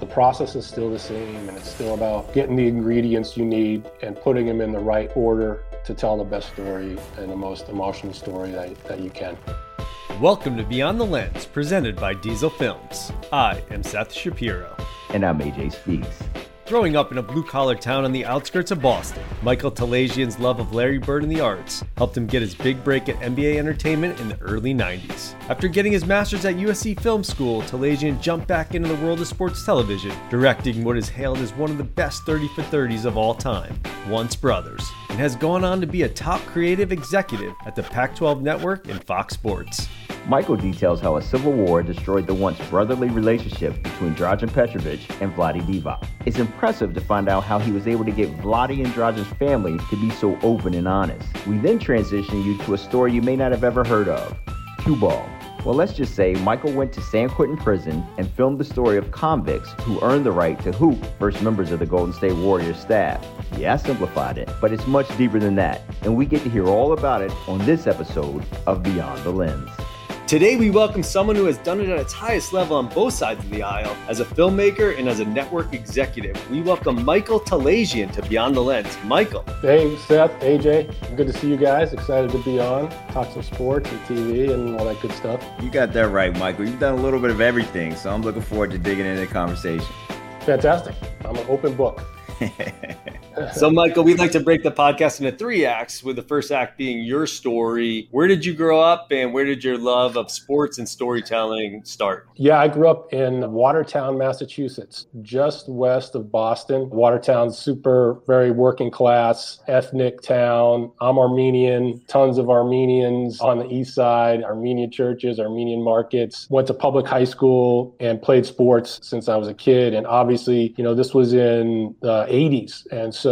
the process is still the same and it's still about getting the ingredients you need and putting them in the right order to tell the best story and the most emotional story that, that you can. Welcome to Beyond the Lens, presented by Diesel Films. I am Seth Shapiro. And I'm AJ Speaks. Growing up in a blue collar town on the outskirts of Boston, Michael Tolajian's love of Larry Bird and the arts helped him get his big break at NBA Entertainment in the early 90s. After getting his master's at USC Film School, Tolajian jumped back into the world of sports television, directing what is hailed as one of the best 30 for 30s of all time, Once Brothers, and has gone on to be a top creative executive at the Pac 12 Network and Fox Sports. Michael details how a civil war destroyed the once brotherly relationship between Drazen Petrovic and Vlade Divac. It's impressive to find out how he was able to get Vlade and Drazen's family to be so open and honest. We then transition you to a story you may not have ever heard of, Cue Ball. Well, let's just say Michael went to San Quentin Prison and filmed the story of convicts who earned the right to hoop first members of the Golden State Warriors staff. Yeah, I simplified it, but it's much deeper than that, and we get to hear all about it on this episode of Beyond the Lens. Today, we welcome someone who has done it at its highest level on both sides of the aisle as a filmmaker and as a network executive. We welcome Michael Tolajian to Beyond the Lens. Michael. Hey, Seth, AJ. Good to see you guys. Excited to be on, talk some sports and TV and all that good stuff. You got that right, Michael. You've done a little bit of everything, so I'm looking forward to digging into the conversation. Fantastic. I'm an open book. so, Michael, we'd like to break the podcast into three acts, with the first act being your story. Where did you grow up, and where did your love of sports and storytelling start? Yeah, I grew up in Watertown, Massachusetts, just west of Boston. Watertown's super, very working class, ethnic town. I'm Armenian, tons of Armenians on the east side, Armenian churches, Armenian markets. Went to public high school and played sports since I was a kid. And obviously, you know, this was in the 80s. And so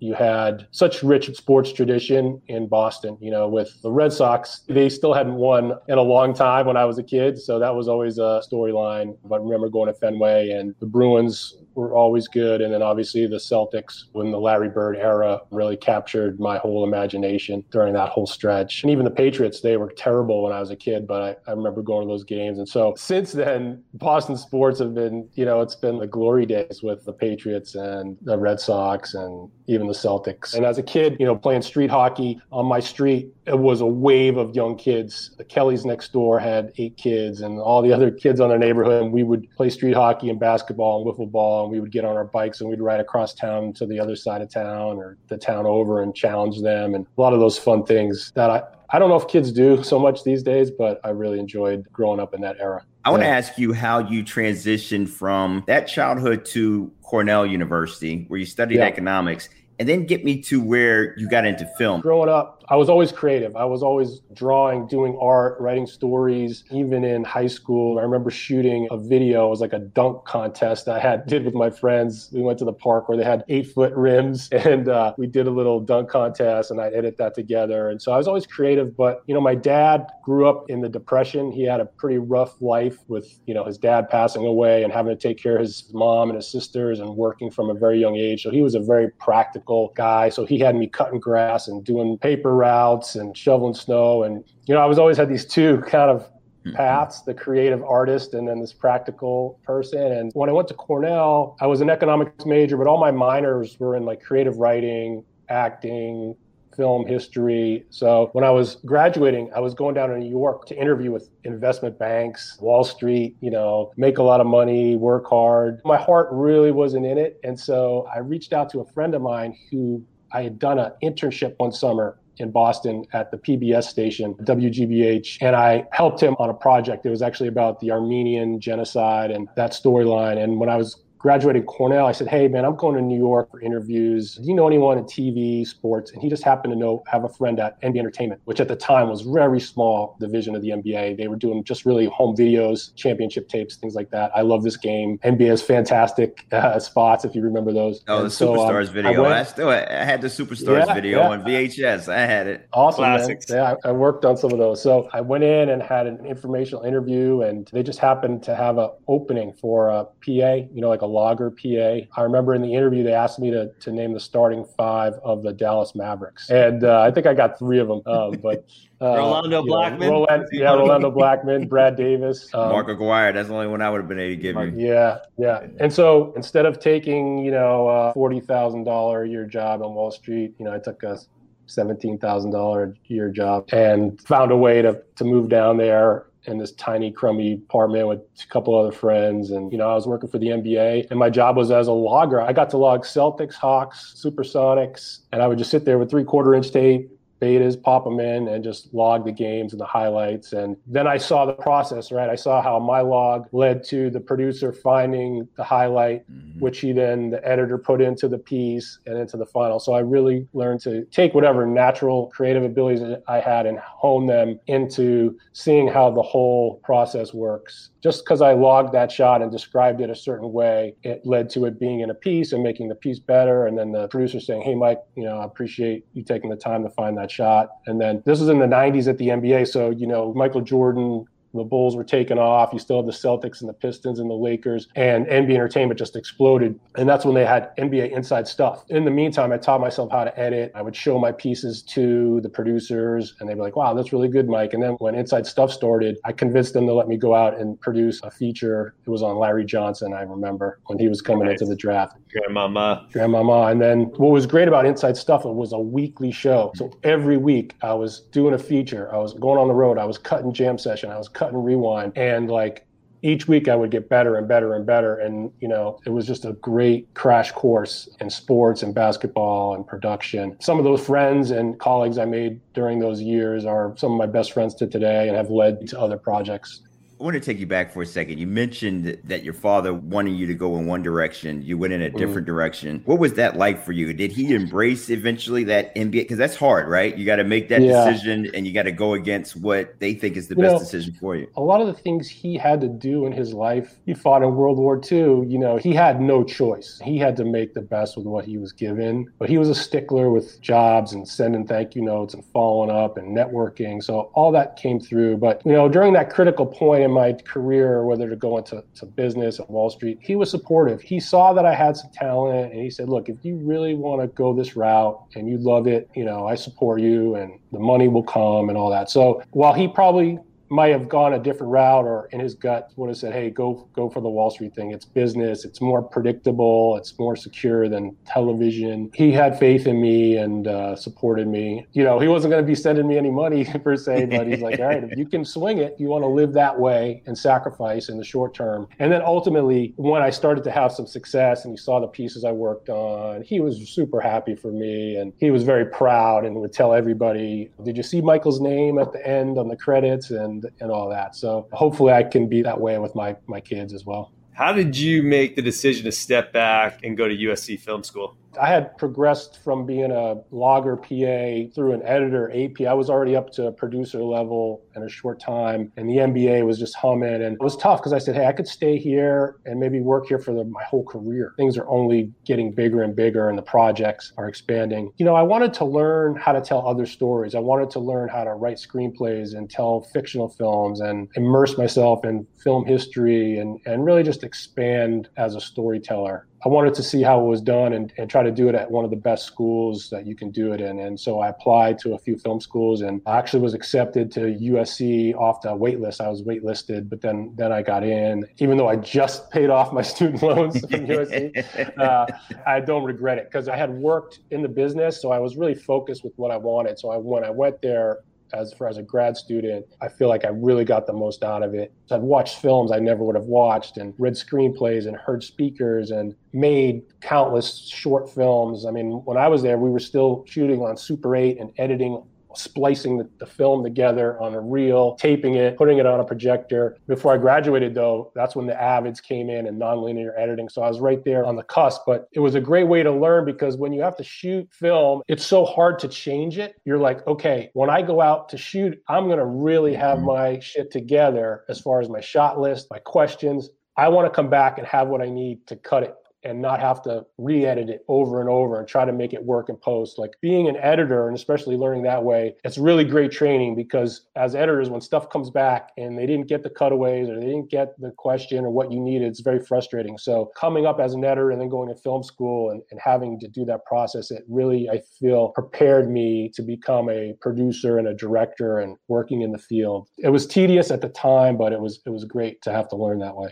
you had such rich sports tradition in Boston, you know, with the Red Sox. They still hadn't won in a long time when I was a kid. So that was always a storyline. But I remember going to Fenway and the Bruins were always good. And then obviously the Celtics, when the Larry Bird era really captured my whole imagination during that whole stretch. And even the Patriots, they were terrible when I was a kid, but I, I remember going to those games. And so since then, Boston sports have been, you know, it's been the glory days with the Patriots and the Red Sox and even the Celtics. And as a kid, you know, playing street hockey on my street, it was a wave of young kids. The Kellys next door had eight kids and all the other kids on the neighborhood. And we would play street hockey and basketball and wiffle ball. And we would get on our bikes and we'd ride across town to the other side of town or the town over and challenge them. And a lot of those fun things that I, I don't know if kids do so much these days, but I really enjoyed growing up in that era. I want to ask you how you transitioned from that childhood to Cornell University, where you studied yeah. economics, and then get me to where you got into film. Growing up, I was always creative. I was always drawing, doing art, writing stories. Even in high school, I remember shooting a video. It was like a dunk contest I had did with my friends. We went to the park where they had eight foot rims, and uh, we did a little dunk contest, and I edit that together. And so I was always creative. But you know, my dad grew up in the depression. He had a pretty rough life with you know his dad passing away and having to take care of his mom and his sisters and working from a very young age. So he was a very practical guy. So he had me cutting grass and doing paper routes and shoveling snow. And, you know, I was always had these two kind of mm-hmm. paths the creative artist and then this practical person and when i went to cornell i was an economics major but all my minors were in like creative writing acting film history. So when I was graduating, I was going down to New York to interview with investment banks, Wall Street, you know, make a lot of money, work hard. My heart really wasn't in it. And so I reached out to a friend of mine who I had done an internship one summer in Boston at the PBS station, WGBH, and I helped him on a project. It was actually about the Armenian genocide and that storyline. And when I was graduated Cornell, I said, "Hey, man, I'm going to New York for interviews. Do you know anyone in TV, sports?" And he just happened to know have a friend at NBA Entertainment, which at the time was very small division of the NBA. They were doing just really home videos, championship tapes, things like that. I love this game. NBA is fantastic uh, spots if you remember those. Oh, and the so, Superstars um, video. I, went, I, still I had the Superstars yeah, video yeah. on VHS. I had it. Awesome, Classics. man. Yeah, I, I worked on some of those. So I went in and had an informational interview, and they just happened to have an opening for a PA, you know, like a logger PA. I remember in the interview they asked me to to name the starting five of the Dallas Mavericks, and uh, I think I got three of them. Um, but uh, Rolando Blackman, know, Roland, yeah, Rolando Blackman, Brad Davis, um, Mark Aguirre. That's the only one I would have been able to give you. Yeah, yeah. And so instead of taking you know a forty thousand dollar a year job on Wall Street, you know, I took a seventeen thousand dollar a year job and found a way to to move down there in this tiny crummy apartment with a couple other friends. And you know i was working for the nba and my job was as a logger. I got to log celtics hawks supersonics and i would just sit there with three quarter inch tape betas, pop them in, and just log the games and the highlights. And then I saw the process, right? I saw how my log led to the producer finding the highlight, mm-hmm. which he then, the editor, put into the piece and into the final. So I really learned to take whatever natural creative abilities I had and hone them into seeing how the whole process works. Just because I logged that shot and described it a certain way, it led to it being in a piece and making the piece better. And then the producer saying, Hey, Mike, you know, I appreciate you taking the time to find that shot. And then this was in the 90s at the NBA. So, you know, Michael Jordan the Bulls were taken off. You still have the Celtics and the Pistons and the Lakers, and NBA Entertainment just exploded. And that's when they had NBA Inside Stuff. In the meantime, I taught myself how to edit. I would show my pieces to the producers, and they'd be like, wow, that's really good, Mike. And then when Inside Stuff started, I convinced them to let me go out and produce a feature. It was on Larry Johnson, I remember, when he was coming nice. into the draft. Grandmama. Grandmama. And then what was great about Inside Stuff, it was a weekly show. So every week I was doing a feature. I was going on the road. I was cutting jam session. I was cut and rewind. And like each week I would get better and better and better. And, you know, it was just a great crash course in sports and basketball and production. Some of those friends and colleagues I made during those years are some of my best friends to today and have led to other projects. I want to take you back for a second. You mentioned that your father wanted you to go in one direction, you went in a mm-hmm. different mm. direction. What was that like for you? Did he embrace eventually that NBA? Because that's hard, right? You got to make that yeah. decision and you got to go against what they think is the you best know, decision for you. A lot of the things he had to do in his life, he fought in World War II. You know, he had no choice. He had to make the best with what he was given. But he was a stickler with jobs and sending thank you notes and following up and networking. So all that came through. But, you know, during that critical point in my career, whether to go into to business at Wall Street, he was supportive. He saw that I had some talent and he said, look, if you really want to go this route and you love it, you know, I support you and the money will come and all that. So while he probably might have gone a different route or in his gut would have said, Hey, go go for the Wall Street thing. It's business, it's more predictable, it's more secure than television. He had faith in me and uh, supported me. You know, he wasn't going to be sending me any money per se, but he's like, All right, if you can swing it, you want to live that way and sacrifice in the short term. And then ultimately, when I started to have some success and he saw the pieces I worked on, he was super happy for me and he was very proud and would tell everybody, Did you see Michael's name at the end on the credits? And and and all that. So hopefully I can be that way with my my kids as well. How did you make the decision to step back and go to USC Film School? I had progressed from being a logger PA through an editor AP. I was already up to producer level in a short time, and the NBA was just humming. And it was tough because I said, hey, I could stay here and maybe work here for the, my whole career. Things are only getting bigger and bigger, and the projects are expanding. You know, I wanted to learn how to tell other stories. I wanted to learn how to write screenplays and tell fictional films and immerse myself in film history and, and really just expand as a storyteller. I wanted to see how it was done and, and try to do it at one of the best schools that you can do it in. And so I applied to a few film schools and I actually was accepted to USC off the wait list. I was waitlisted, but then then I got in. Even though I just paid off my student loans from USC, uh, I don't regret it because I had worked in the business, so I was really focused with what I wanted. So I, when I went there, as for as a grad student, I feel like I really got the most out of it. I've watched films I never would have watched and read screenplays and heard speakers and made countless short films. I mean, when I was there, we were still shooting on Super 8 and editing splicing the, the, film together on a reel, taping it, putting it on a projector. Before I graduated, though, that's when the Avids came in and nonlinear editing. So I was right there on the cusp. But it was a great way to learn because when you have to shoot film, it's so hard to change it. You're like, okay, when I go out to shoot, I'm going to really have mm-hmm. my shit together as far as my shot list, my questions. I want to come back and have what I need to cut it and not have to re-edit it over and over and try to make it work in post. Like being an editor and especially learning that way, it's really great training because as editors, when stuff comes back and they didn't get the cutaways or they didn't get the question or what you needed, it's very frustrating. So coming up as an editor and then going to film school and, and having to do that process, it really, I feel, prepared me to become a producer and a director and working in the field. It was tedious at the time, but it was it was great to have to learn that way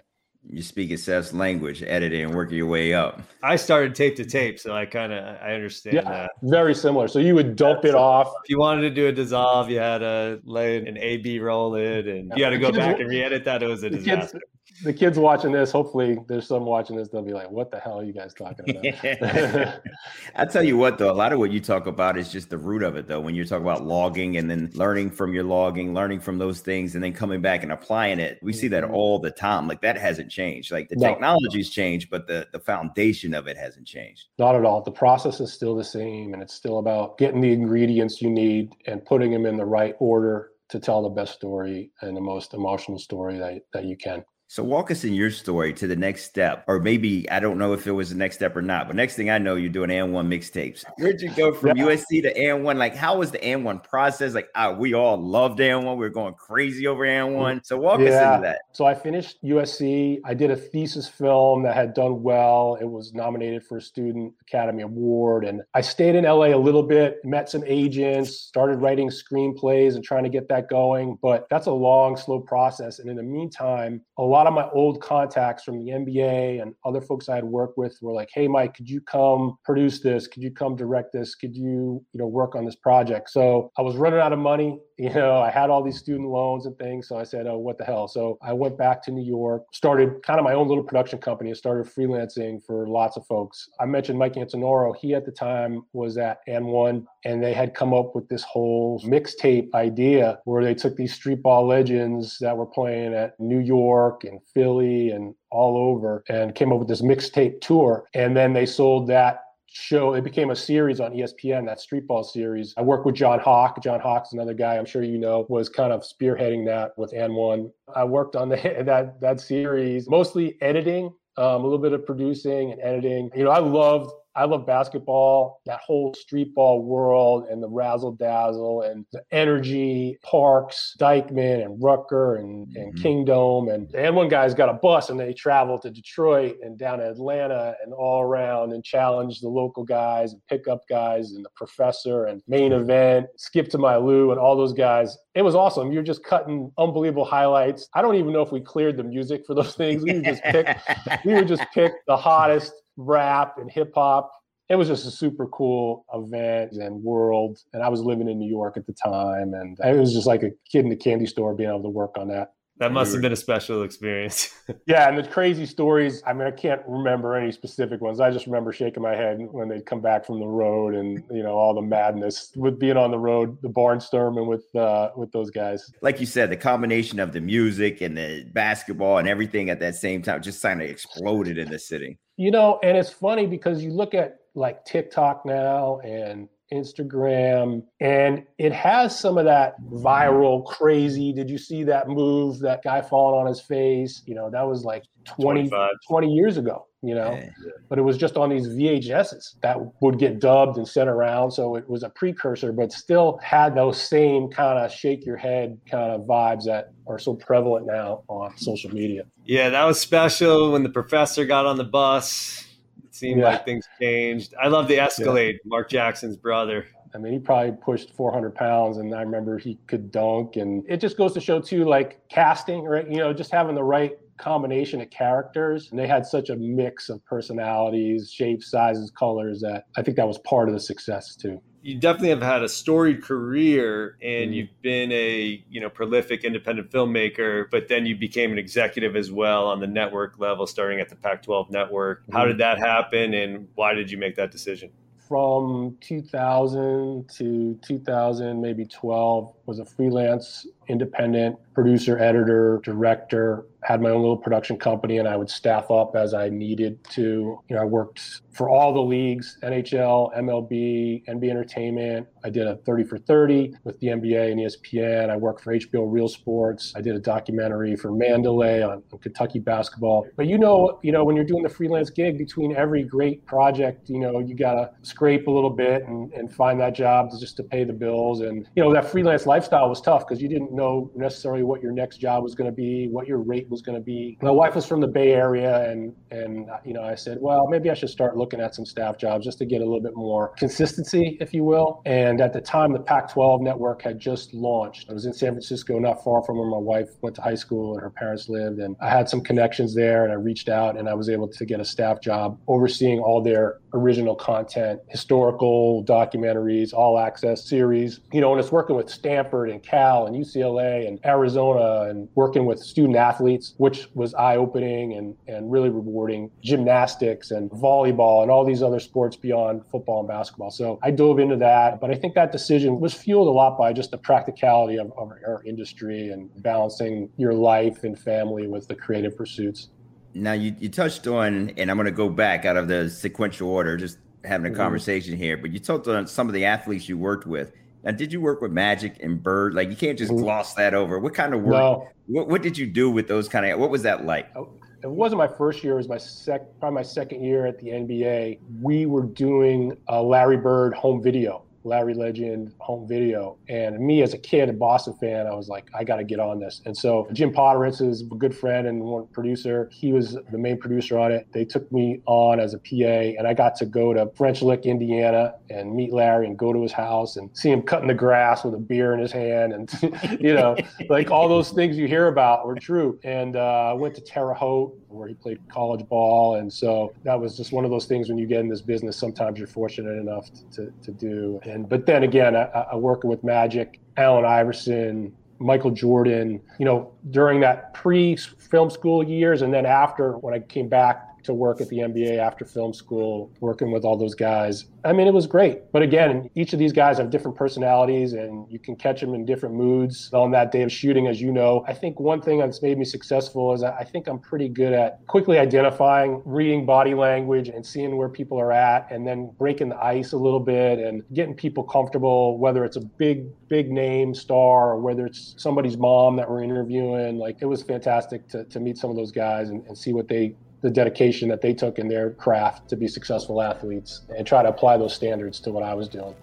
you speak Seth's language, editing and working your way up. I started tape to tape, so I kind of I understand yeah, that. Very similar. So you would dump it off. If you wanted to do a dissolve, you had to lay an A B roll it, and you had to go back and re-edit that. It was a disaster. Kids, the kids watching this, hopefully there's some watching this, they'll be like, what the hell are you guys talking about? I tell you what, though, a lot of what you talk about is just the root of it, though. When you talk about logging and then learning from your logging, learning from those things, and then coming back and applying it, we see that mm-hmm. all the time. Like that hasn't changed. Like the no. technology's changed, but the, the foundation of it hasn't changed. Not at all. The process is still the same, and it's still about getting the ingredients you need and putting them in the right order to tell the best story and the most emotional story that, that you can. So walk us in your story to the next step, or maybe I don't know if it was the next step or not. But next thing I know, you're doing AND1 mixtapes. Where'd you go from yeah. USC to AND1? Like, how was the AND1 process? Like, uh, we all loved AND1. We were going crazy over AND1. So walk yeah. us into that. So I finished USC. I did a thesis film that had done well. It was nominated for a Student Academy Award, and I stayed in LA a little bit, met some agents, started writing screenplays and trying to get that going. But that's a long, slow process. And in the meantime, a lot of my old contacts from the NBA and other folks I had worked with were like, "Hey, Mike, could you come produce this? Could you come direct this? Could you, you know, work on this project?" So I was running out of money. You know, I had all these student loans and things. So I said, "Oh, what the hell?" So I went back to New York, started kind of my own little production company, and started freelancing for lots of folks. I mentioned Mike Antonoro. He at the time was at AND1, and they had come up with this whole mixtape idea where they took these street ball legends that were playing at New York and Philly and all over and came up with this mixtape tour. And then they sold that show. It became a series on ESPN, that streetball series. I worked with John Hawk. John Hawk's another guy I'm sure you know was kind of spearheading that with AND1. I worked on the, that that series, mostly editing, um, a little bit of producing and editing. You know, I loved I love basketball, that whole street ball world and the razzle dazzle and the energy, Parks, Dyckman and Rucker and, and mm-hmm. Kingdome. And, and one guy's got a bus and they travel to Detroit and down to Atlanta and all around and challenge the local guys and pickup guys and the professor and main event, Skip to My Lou and all those guys. It was awesome. You're just cutting unbelievable highlights. I don't even know if we cleared the music for those things. We would just pick, we would just pick the hottest rap and hip hop. It was just a super cool event and world. And I was living in New York at the time. And it was just like a kid in the candy store being able to work on that. That must have been a special experience. yeah, and the crazy stories. I mean, I can't remember any specific ones. I just remember shaking my head when they'd come back from the road, and you know all the madness with being on the road, the barnstorming with uh, with those guys. Like you said, the combination of the music and the basketball and everything at that same time just kind of exploded in the city. You know, and it's funny because you look at like TikTok now and Instagram, and it has some of that viral, crazy. Did you see that move? That guy falling on his face? You know, that was like 20, 20 years ago, you know, but it was just on these VHSs that would get dubbed and sent around. So it was a precursor, but still had those same kind of shake your head kind of vibes that are so prevalent now on social media. Yeah, that was special when the professor got on the bus It seemed yeah. like things changed. I love the Escalade, yeah. Mark Jackson's brother. I mean, he probably pushed 400 pounds, and I remember he could dunk. And it just goes to show, too, like casting, right? You know, just having the right combination of characters. And they had such a mix of personalities, shapes, sizes, colors that I think that was part of the success, too. You definitely have had a storied career and mm you've been a you know prolific independent filmmaker but then you became an executive as well on the network level starting at the pac 12 network. Mm how did that happen and why did you make that decision? From 2000 to 2000 maybe 12 was a freelance independent producer, editor, director, had my own little production company and I would staff up as I needed to. You know, I worked for all the leagues, NHL, MLB, NBA Entertainment. I did a 30 for 30 with the NBA and ESPN. I worked for HBO Real Sports. I did a documentary for Mandalay on, on Kentucky basketball. But you know, you know, when you're doing the freelance gig between every great project, you know, you gotta scrape a little bit and, and find that job just to pay the bills. And you know, that freelance lifestyle was tough because you didn't know necessarily what your next job was going to be, what your rate was going to be. My wife was from the Bay Area, and and you know I said, well, maybe I should start looking at some staff jobs just to get a little bit more consistency, if you will. And at the time, the Pac-12 network had just launched. I was in San Francisco, not far from where my wife went to high school and her parents lived, and I had some connections there, and I reached out and I was able to get a staff job overseeing all their original content, historical documentaries, all access series. You know, and it's working with Stanford and Cal and UCLA and Arizona and working with student athletes, which was eye opening and, and really rewarding. Gymnastics and volleyball and all these other sports beyond football and basketball. So I dove into that. But I think that decision was fueled a lot by just the practicality of, of our industry and balancing your life and family with the creative pursuits. Now you, you touched on, and I'm going to go back out of the sequential order, just having a mm-hmm. conversation here. But you talked on some of the athletes you worked with. Now, did you work with Magic and Bird? Like, you can't just mm-hmm. gloss that over. What kind of work? No. What, what did you do with those kind of? What was that like? Oh, it wasn't my first year. It was my sec, probably my second year at the NBA. We were doing a Larry Bird home video Larry Legend home video. And me as a kid, a Boston fan, I was like, I got to get on this. And so Jim Podhoretz is a good friend and one producer. He was the main producer on it. They took me on as a PA, and I got to go to French Lick, Indiana, and meet Larry and go to his house and see him cutting the grass with a beer in his hand, and you know, like all those things you hear about were true. And uh, I went to Terre Haute where he played college ball, and so that was just one of those things when you get in this business. Sometimes you're fortunate enough to, to do. And but then again, I, I working with Magic, Allen Iverson, Michael Jordan, you know, during that pre film school years. And then after, when I came back to work at the NBA after film school, working with all those guys. I mean, it was great. But again, each of these guys have different personalities and you can catch them in different moods on that day of shooting, as you know. I think one thing that's made me successful is I think I'm pretty good at quickly identifying, reading body language and seeing where people are at and then breaking the ice a little bit and getting people comfortable, whether it's a big, big name star or whether it's somebody's mom that we're interviewing. Like it was fantastic to, to meet some of those guys and, and see what they the dedication that they took in their craft to be successful athletes and try to apply those standards to what I was doing.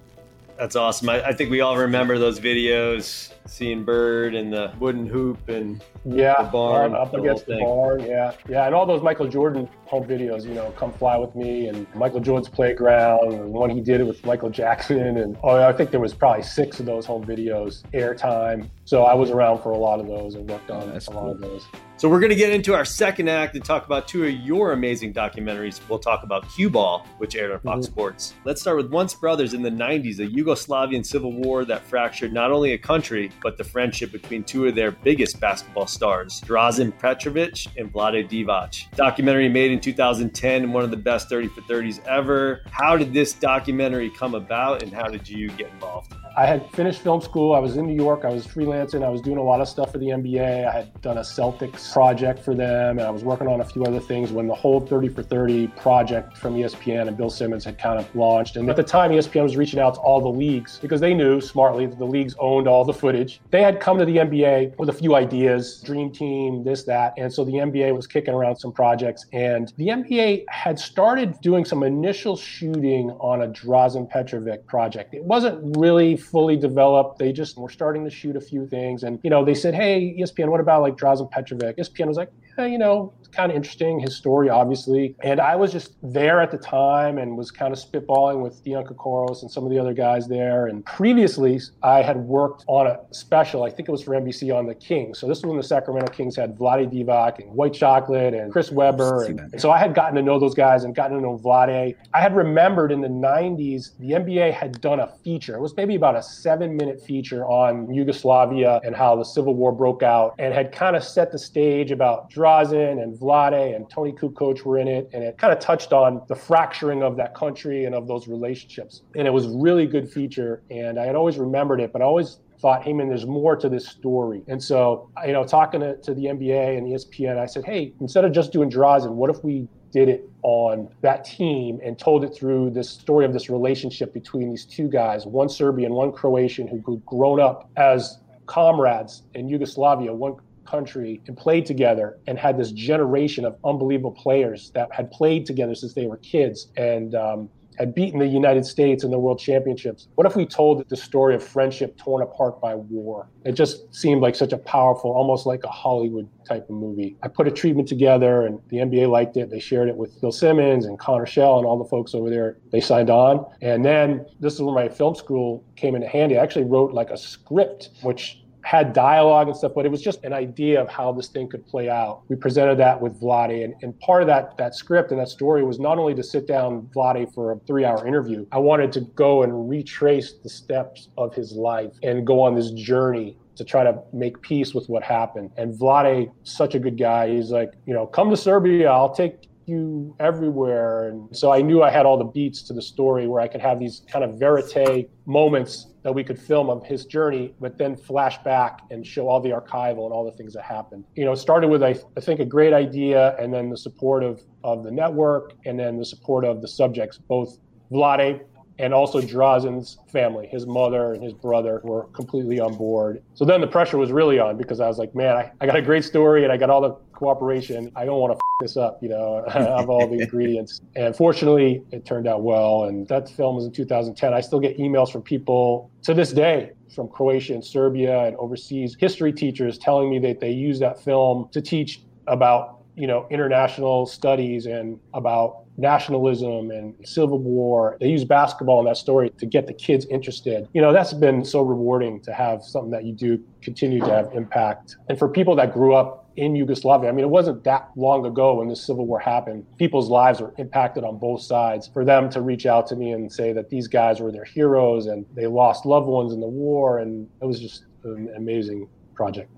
That's awesome. I, I think we all remember those videos, seeing Bird and the wooden hoop and yeah, the barn up against the barn. Yeah, yeah, and all those Michael Jordan home videos. You know, come fly with me and Michael Jordan's playground, and one he did it with Michael Jackson, and oh, I think there was probably six of those home videos airtime. So I was around for a lot of those and worked on oh, a cool. lot of those. So we're going to get into our second act and talk about two of your amazing documentaries. We'll talk about Cue Ball, which aired on Fox mm-hmm. Sports. Let's start with Once Brothers in the 90s, a Yugoslavian civil war that fractured not only a country, but the friendship between two of their biggest basketball stars, Drazen Petrovic and Vlade Divac. Documentary made in 2010 and one of the best 30 for 30s ever. How did this documentary come about and how did you get involved? I had finished film school. I was in New York. I was freelancing. I was doing a lot of stuff for the NBA. I had done a Celtics project for them, and I was working on a few other things when the whole 30 for 30 project from ESPN and Bill Simmons had kind of launched. And at the time, ESPN was reaching out to all the leagues because they knew smartly that the leagues owned all the footage. They had come to the NBA with a few ideas, dream team, this, that. And so the NBA was kicking around some projects. And the NBA had started doing some initial shooting on a Drazen Petrovic project. It wasn't really fully developed. They just were starting to shoot a few things. And, you know, they said, hey, ESPN, what about like Drazen Petrovic? ESPN was like, yeah, you know, kind of interesting, his story, obviously. And I was just there at the time and was kind of spitballing with Dion Cocoros and some of the other guys there. And previously, I had worked on a special, I think it was for NBC, on the Kings. So this was when the Sacramento Kings had Vlade Divac and White Chocolate and Chris Webber. And, and so I had gotten to know those guys and gotten to know Vlade. I had remembered in the 90s, the NBA had done a feature. It was maybe about a seven minute feature on Yugoslavia and how the Civil War broke out and had kind of set the stage about Drazen and Vlade and Toni Kukoc were in it, and it kind of touched on the fracturing of that country and of those relationships. And it was really good feature, and I had always remembered it, but I always thought, hey man, there's more to this story. And so, you know, talking to, to the NBA and ESPN, I said, hey, instead of just doing draws, and what if we did it on that team and told it through this story of this relationship between these two guys, one Serbian, one Croatian, who grown up as comrades in Yugoslavia, one country, and played together and had this generation of unbelievable players that had played together since they were kids. And um, had beaten the United States in the World Championships. What if we told the story of friendship torn apart by war? It just seemed like such a powerful, almost like a Hollywood type of movie. I put a treatment together and the NBA liked it. They shared it with Bill Simmons and Connor Schell and all the folks over there. They signed on. And then this is where my film school came into handy. I actually wrote like a script, which had dialogue and stuff, but it was just an idea of how this thing could play out. We presented that with Vlade, and, and part of that that script and that story was not only to sit down Vlade for a three-hour interview. I wanted to go and retrace the steps of his life and go on this journey to try to make peace with what happened. And Vlade, such a good guy. He's like, you know, come to Serbia. I'll take you everywhere. And so I knew I had all the beats to the story where I could have these kind of verite moments that we could film of his journey, but then flash back and show all the archival and all the things that happened. You know, started with, I, I think, a great idea and then the support of, of the network and then the support of the subjects, both Vlade and also Drazen's family, his mother and his brother were completely on board. So then the pressure was really on because I was like, man, I, I got a great story and I got all the cooperation. I don't want to f- this up, you know, I have all the ingredients. And fortunately, it turned out well. And that film was in 2010. I still get emails from people to this day from Croatia and Serbia and overseas history teachers telling me that they use that film to teach about, you know, international studies and about nationalism and civil war. They use basketball in that story to get the kids interested. You know, that's been so rewarding to have something that you do continue to have impact. And for people that grew up in Yugoslavia, I mean, it wasn't that long ago when the civil war happened. People's lives were impacted on both sides. For them to reach out to me and say that these guys were their heroes and they lost loved ones in the war, and it was just an amazing project.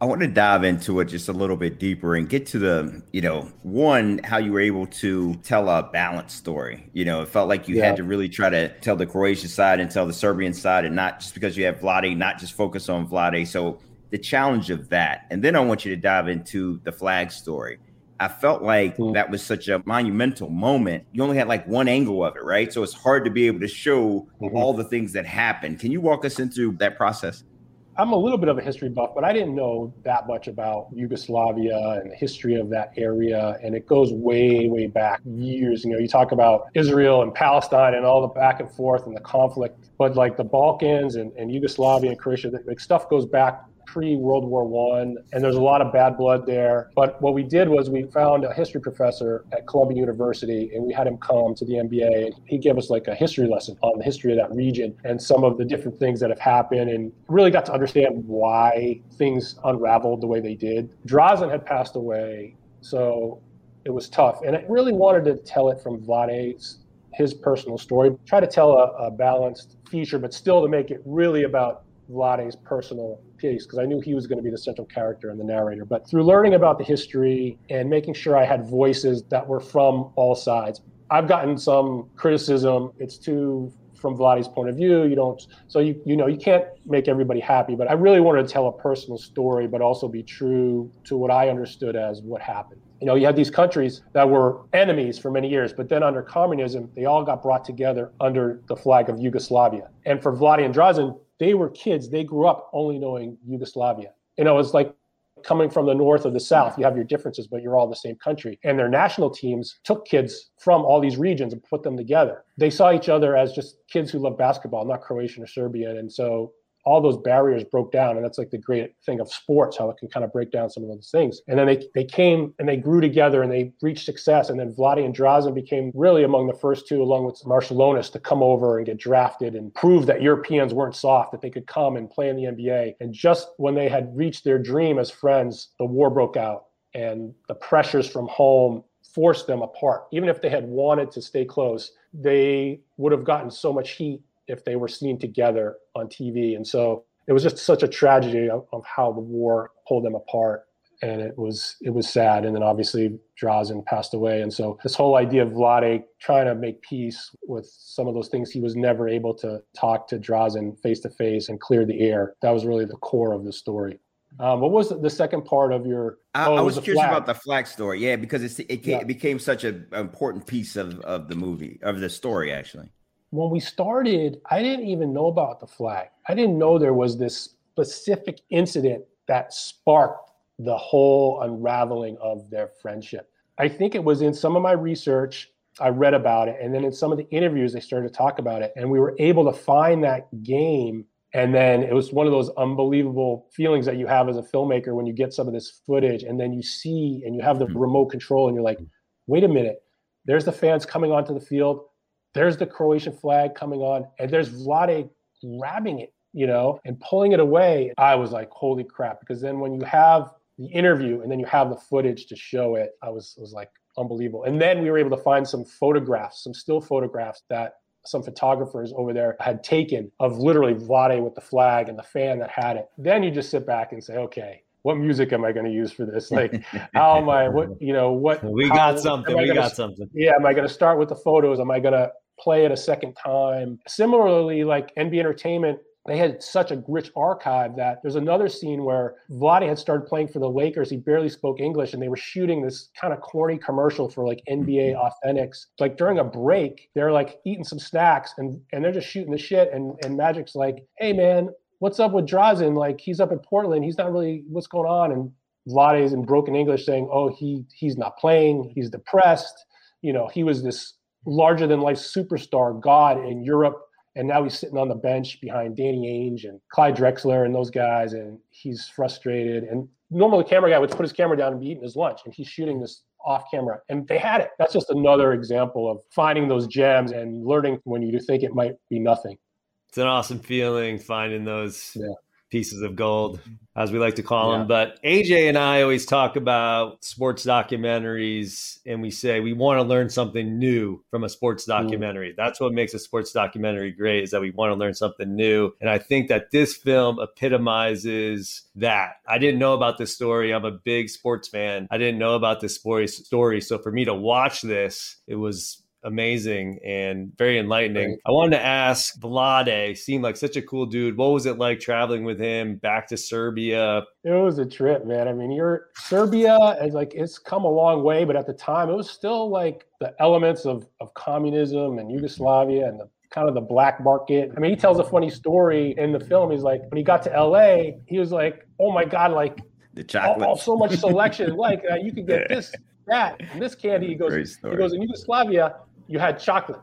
I want to dive into it just a little bit deeper and get to the, you know, one, how you were able to tell a balanced story. You know, it felt like you yeah. had to really try to tell the Croatian side and tell the Serbian side, and not just because you have Vlade, not just focus on Vlade. So the challenge of that. And then I want you to dive into the flag story. I felt like mm-hmm. that was such a monumental moment. You only had like one angle of it, right? So it's hard to be able to show mm-hmm. all the things that happened. Can you walk us into that process? I'm a little bit of a history buff, but I didn't know that much about Yugoslavia and the history of that area. And it goes way, way back years. You know, you talk about Israel and Palestine and all the back and forth and the conflict, but like the Balkans and, and Yugoslavia and Croatia, like stuff goes back pre World War One, and there's a lot of bad blood there. But what we did was we found a history professor at Columbia University, and we had him come to the NBA, and he gave us like a history lesson on the history of that region and some of the different things that have happened, and really got to understand why things unraveled the way they did. Drazen had passed away, so it was tough, and I really wanted to tell it from Vlade's his personal story, try to tell a, a balanced feature, but still to make it really about Vlade's personal piece because I knew he was going to be the central character and the narrator. But through learning about the history and making sure I had voices that were from all sides, I've gotten some criticism. It's too from Vlade's point of view. You don't, so you you know you can't make everybody happy. But I really wanted to tell a personal story, but also be true to what I understood as what happened. You know, you had these countries that were enemies for many years, but then under communism, they all got brought together under the flag of Yugoslavia. And for Vlade and Drazen, they were kids. They grew up only knowing Yugoslavia. You know, it's like coming from the north or the south. You have your differences, but you're all the same country. And their national teams took kids from all these regions and put them together. They saw each other as just kids who love basketball, not Croatian or Serbian. And so all those barriers broke down and that's like the great thing of sports how it can kind of break down some of those things. And then they, they came and they grew together and they reached success and then Vlade and Drazen became really among the first two along with Marciulionis to come over and get drafted and prove that Europeans weren't soft that they could come and play in the NBA and just when they had reached their dream as friends the war broke out and the pressures from home forced them apart. Even if they had wanted to stay close they would have gotten so much heat if they were seen together on TV. And so it was just such a tragedy of, of how the war pulled them apart. and it was it was sad. And then obviously Drazen passed away, and so this whole idea of Vlade trying to make peace with some of those things he was never able to talk to Drazen face to face and clear the air. That was really the core of the story. Um, what was the second part of your? I, oh, I was, was curious flag. about the flag story. Yeah, because it, came, yeah. it became such an important piece of, of the movie, of the story, actually. When we started, I didn't even know about the flag. I didn't know there was this specific incident that sparked the whole unraveling of their friendship. I think it was in some of my research, I read about it, and then in some of the interviews, they started to talk about it, and we were able to find that game. And then it was one of those unbelievable feelings that you have as a filmmaker when you get some of this footage, and then you see and you have the mm-hmm. remote control, and you're like, wait a minute, there's the fans coming onto the field, there's the Croatian flag coming on, and there's Vlade grabbing it, you know, and pulling it away. I was like, holy crap. Because then when you have the interview and then you have the footage to show it i was was like unbelievable and then we were able to find some photographs some still photographs that some photographers over there had taken of literally Vlade with the flag and the fan that had it then you just sit back and say okay what music am I going to use for this? Like, how am I? What you know? What we got how, something. We got something. Yeah, am I going to start with the photos? Am I going to play it a second time? Similarly, like NB Entertainment they had such a rich archive that there's another scene where Vlade had started playing for the Lakers. He barely spoke English, and they were shooting this kind of corny commercial for like NBA mm-hmm. Authentics. Like during a break, they're like eating some snacks, and and they're just shooting the shit. And and Magic's like, "Hey man, what's up with Drazen? Like he's up in Portland. He's not really what's going on." And Vlade's in broken English saying, "Oh, he he's not playing. He's depressed. You know, he was this larger than life superstar god in Europe." And now he's sitting on the bench behind Danny Ainge and Clyde Drexler and those guys, and he's frustrated. And normally, the camera guy would put his camera down and be eating his lunch, and he's shooting this off camera. And they had it. That's just another example of finding those gems and learning when you think it might be nothing. It's an awesome feeling finding those yeah pieces of gold, as we like to call yeah. them. But AJ and I always talk about sports documentaries, and we say we want to learn something new from a sports mm. documentary. Mm. That's what makes a sports documentary great, is that we want to learn something new. And I think that this film epitomizes that. I didn't know about this story. I'm a big sports fan. I didn't know about this story. So for me to watch this, it was amazing and very enlightening. Right. I wanted to ask Vlade, seemed like such a cool dude. What was it like traveling with him back to Serbia? It was a trip, man. I mean, you're Serbia is like it's come a long way, but at the time it was still like the elements of of communism and Yugoslavia and the kind of the black market. I mean, he tells a funny story in the film. He's like, when he got to LA, he was like, oh my God, like the chocolate. Oh, oh, so much selection. like uh, you could get this, that, and this candy. He goes, he goes in Yugoslavia you had chocolate.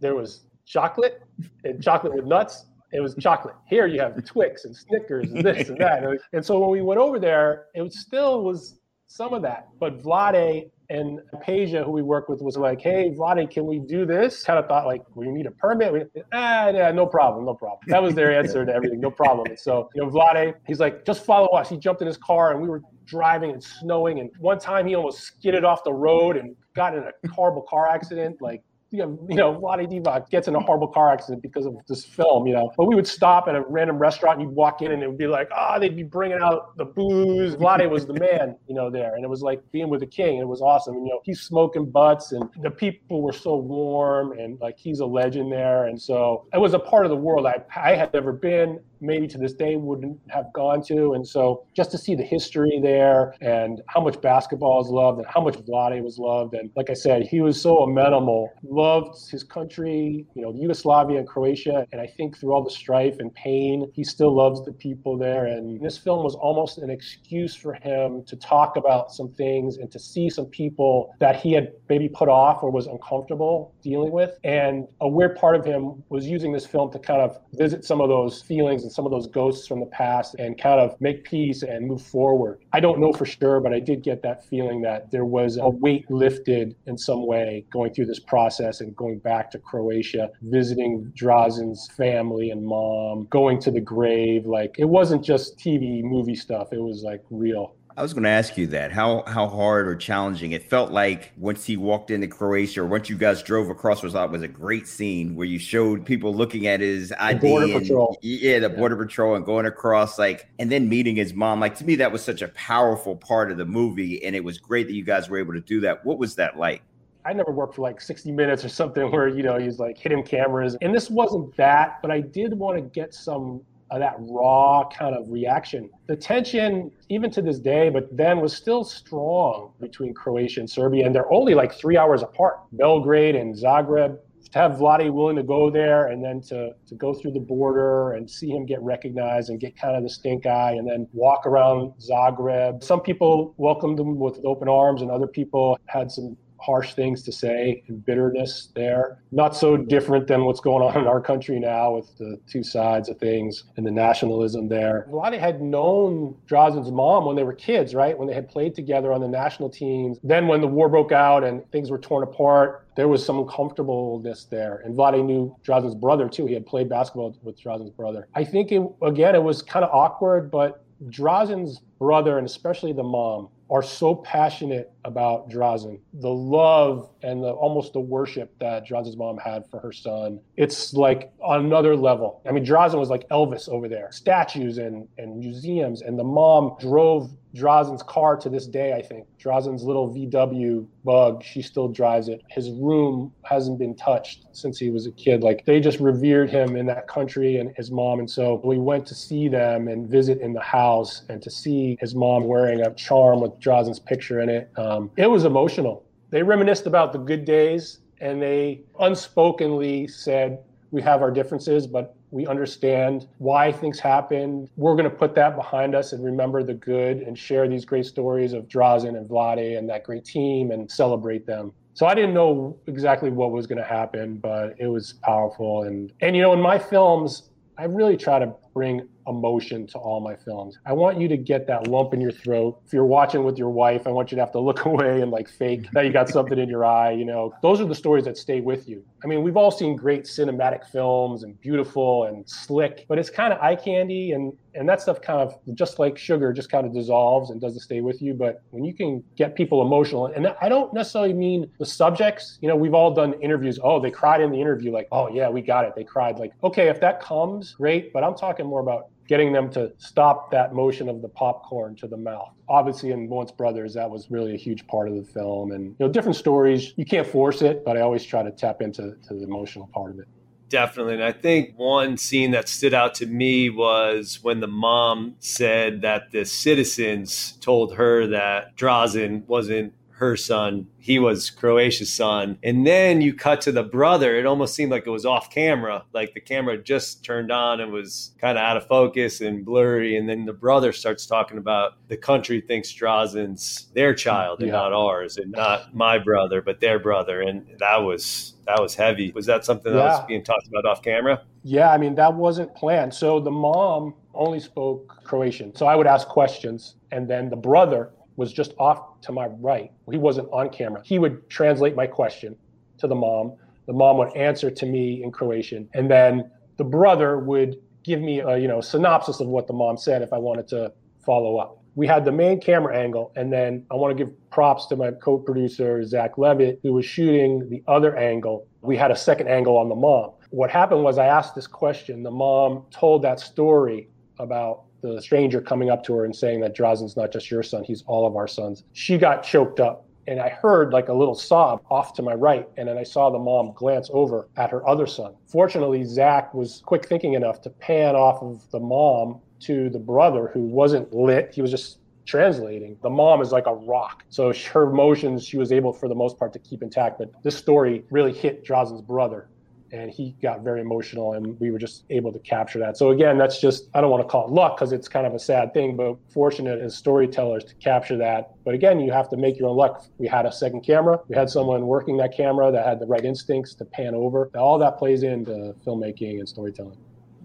There was chocolate and chocolate with nuts. It was chocolate. Here you have Twix and Snickers and this and that. And so when we went over there, it still was some of that. But Vlade and Peja, who we work with, was like, "Hey, Vlade, can we do this?" Kind of thought like, "We need a permit." We, ah, yeah, no problem, no problem. That was their answer to everything, no problem. And so, you know, Vlade, he's like, "Just follow us." He jumped in his car, and we were driving and snowing. And one time, he almost skidded off the road and got in a horrible car accident. Like you know, you Vlade Divac gets in a horrible car accident because of this film, you know. But we would stop at a random restaurant and you'd walk in and it would be like, ah, oh, they'd be bringing out the booze. Vlade was the man, you know, there. And it was like being with the king. It was awesome. And, you know, he's smoking butts and the people were so warm and like he's a legend there. And so it was a part of the world I, I had never been maybe to this day wouldn't have gone to. And so just to see the history there and how much basketball is loved and how much Vlade was loved. And like I said, he was so amenable, loved his country, you know, Yugoslavia and Croatia. And I think through all the strife and pain, he still loves the people there. And this film was almost an excuse for him to talk about some things and to see some people that he had maybe put off or was uncomfortable dealing with. And a weird part of him was using this film to kind of visit some of those feelings and some of those ghosts from the past and kind of make peace and move forward. I don't know for sure, but I did get that feeling that there was a weight lifted in some way going through this process and going back to Croatia, visiting Drazen's family and mom, going to the grave. Like it wasn't just TV movie stuff, it was like real. I was going to ask you that. How how hard or challenging it felt like once he walked into Croatia, or once you guys drove across, was uh, was a great scene where you showed people looking at his ID, border and, patrol. yeah, the yeah. border patrol, and going across, like, and then meeting his mom. Like to me, that was such a powerful part of the movie, and it was great that you guys were able to do that. What was that like? I never worked for like 60 minutes or something where, you know, he's like hitting cameras. And this wasn't that, but I did want to get some of that raw kind of reaction. The tension, even to this day, but then was still strong between Croatia and Serbia, and they're only like three hours apart. Belgrade and Zagreb. To have Vlade willing to go there and then to, to go through the border and see him get recognized and get kind of the stink eye and then walk around Zagreb. Some people welcomed him with open arms, and other people had some harsh things to say and bitterness there. Not so different than what's going on in our country now with the two sides of things and the nationalism there. Vlade had known Drazen's mom when they were kids, right? When they had played together on the national teams. Then when the war broke out and things were torn apart, there was some uncomfortableness there. And Vlade knew Drazen's brother too. He had played basketball with Drazen's brother. I think it, again, it was kind of awkward, but Drazen's brother and especially the mom are so passionate about Drazen, the love and the almost the worship that Drazen's mom had for her son. It's like on another level. I mean, Drazen was like Elvis over there, statues and, and museums. And the mom drove Drazen's car to this day, I think. Drazen's little VW bug, she still drives it. His room hasn't been touched since he was a kid. Like they just revered him in that country and his mom. And so we went to see them and visit in the house and to see his mom wearing a charm with Drazen's picture in it. Um, it was emotional. They reminisced about the good days and they unspokenly said, we have our differences, but we understand why things happen. We're going to put that behind us and remember the good and share these great stories of Drazen and Vlade and that great team and celebrate them. So I didn't know exactly what was going to happen, but it was powerful. And and you know, in my films, I really try to bring emotion to all my films. I want you to get that lump in your throat. If you're watching with your wife, I want you to have to look away and like fake that you got something in your eye. You know, those are the stories that stay with you. I mean, we've all seen great cinematic films and beautiful and slick, but it's kind of eye candy and and that stuff kind of just like sugar just kind of dissolves and doesn't stay with you but when you can get people emotional and i don't necessarily mean the subjects you know we've all done interviews oh they cried in the interview like oh yeah we got it they cried like okay if that comes great but i'm talking more about getting them to stop that motion of the popcorn to the mouth. Obviously, in Once Brothers, that was really a huge part of the film. And you know, different stories, you can't force it, but I always try to tap into to the emotional part of it. Definitely. And I think one scene that stood out to me was when the mom said that the citizens told her that Drazen wasn't her son. He was Croatia's son. And then you cut to the brother. It almost seemed like it was off camera, like the camera just turned on and was kind of out of focus and blurry. And then the brother starts talking about the country thinks Drazen's their child and yeah. not ours, and not my brother, but their brother. And that was that was heavy. Was that something that yeah. was being talked about off camera? Yeah, I mean that wasn't planned. So the mom only spoke Croatian. So I would ask questions, and then the brother was just off to my right. He wasn't on camera. He would translate my question to the mom. The mom would answer to me in Croatian, and then the brother would give me a you know synopsis of what the mom said if I wanted to follow up. We had the main camera angle, and then I want to give props to my co-producer Zach Levitt, who was shooting the other angle. We had a second angle on the mom. What happened was I asked this question. The mom told that story about the stranger coming up to her and saying that Drazen's not just your son, he's all of our sons. She got choked up. And I heard like a little sob off to my right. And then I saw the mom glance over at her other son. Fortunately, Zach was quick thinking enough to pan off of the mom to the brother who wasn't lit. He was just translating. The mom is like a rock. So her emotions, she was able for the most part to keep intact. But this story really hit Drazen's brother and he got very emotional and we were just able to capture that so again that's just i don't want to call it luck because it's kind of a sad thing but fortunate as storytellers to capture that but again you have to make your own luck we had a second camera we had someone working that camera that had the right instincts to pan over all that plays into filmmaking and storytelling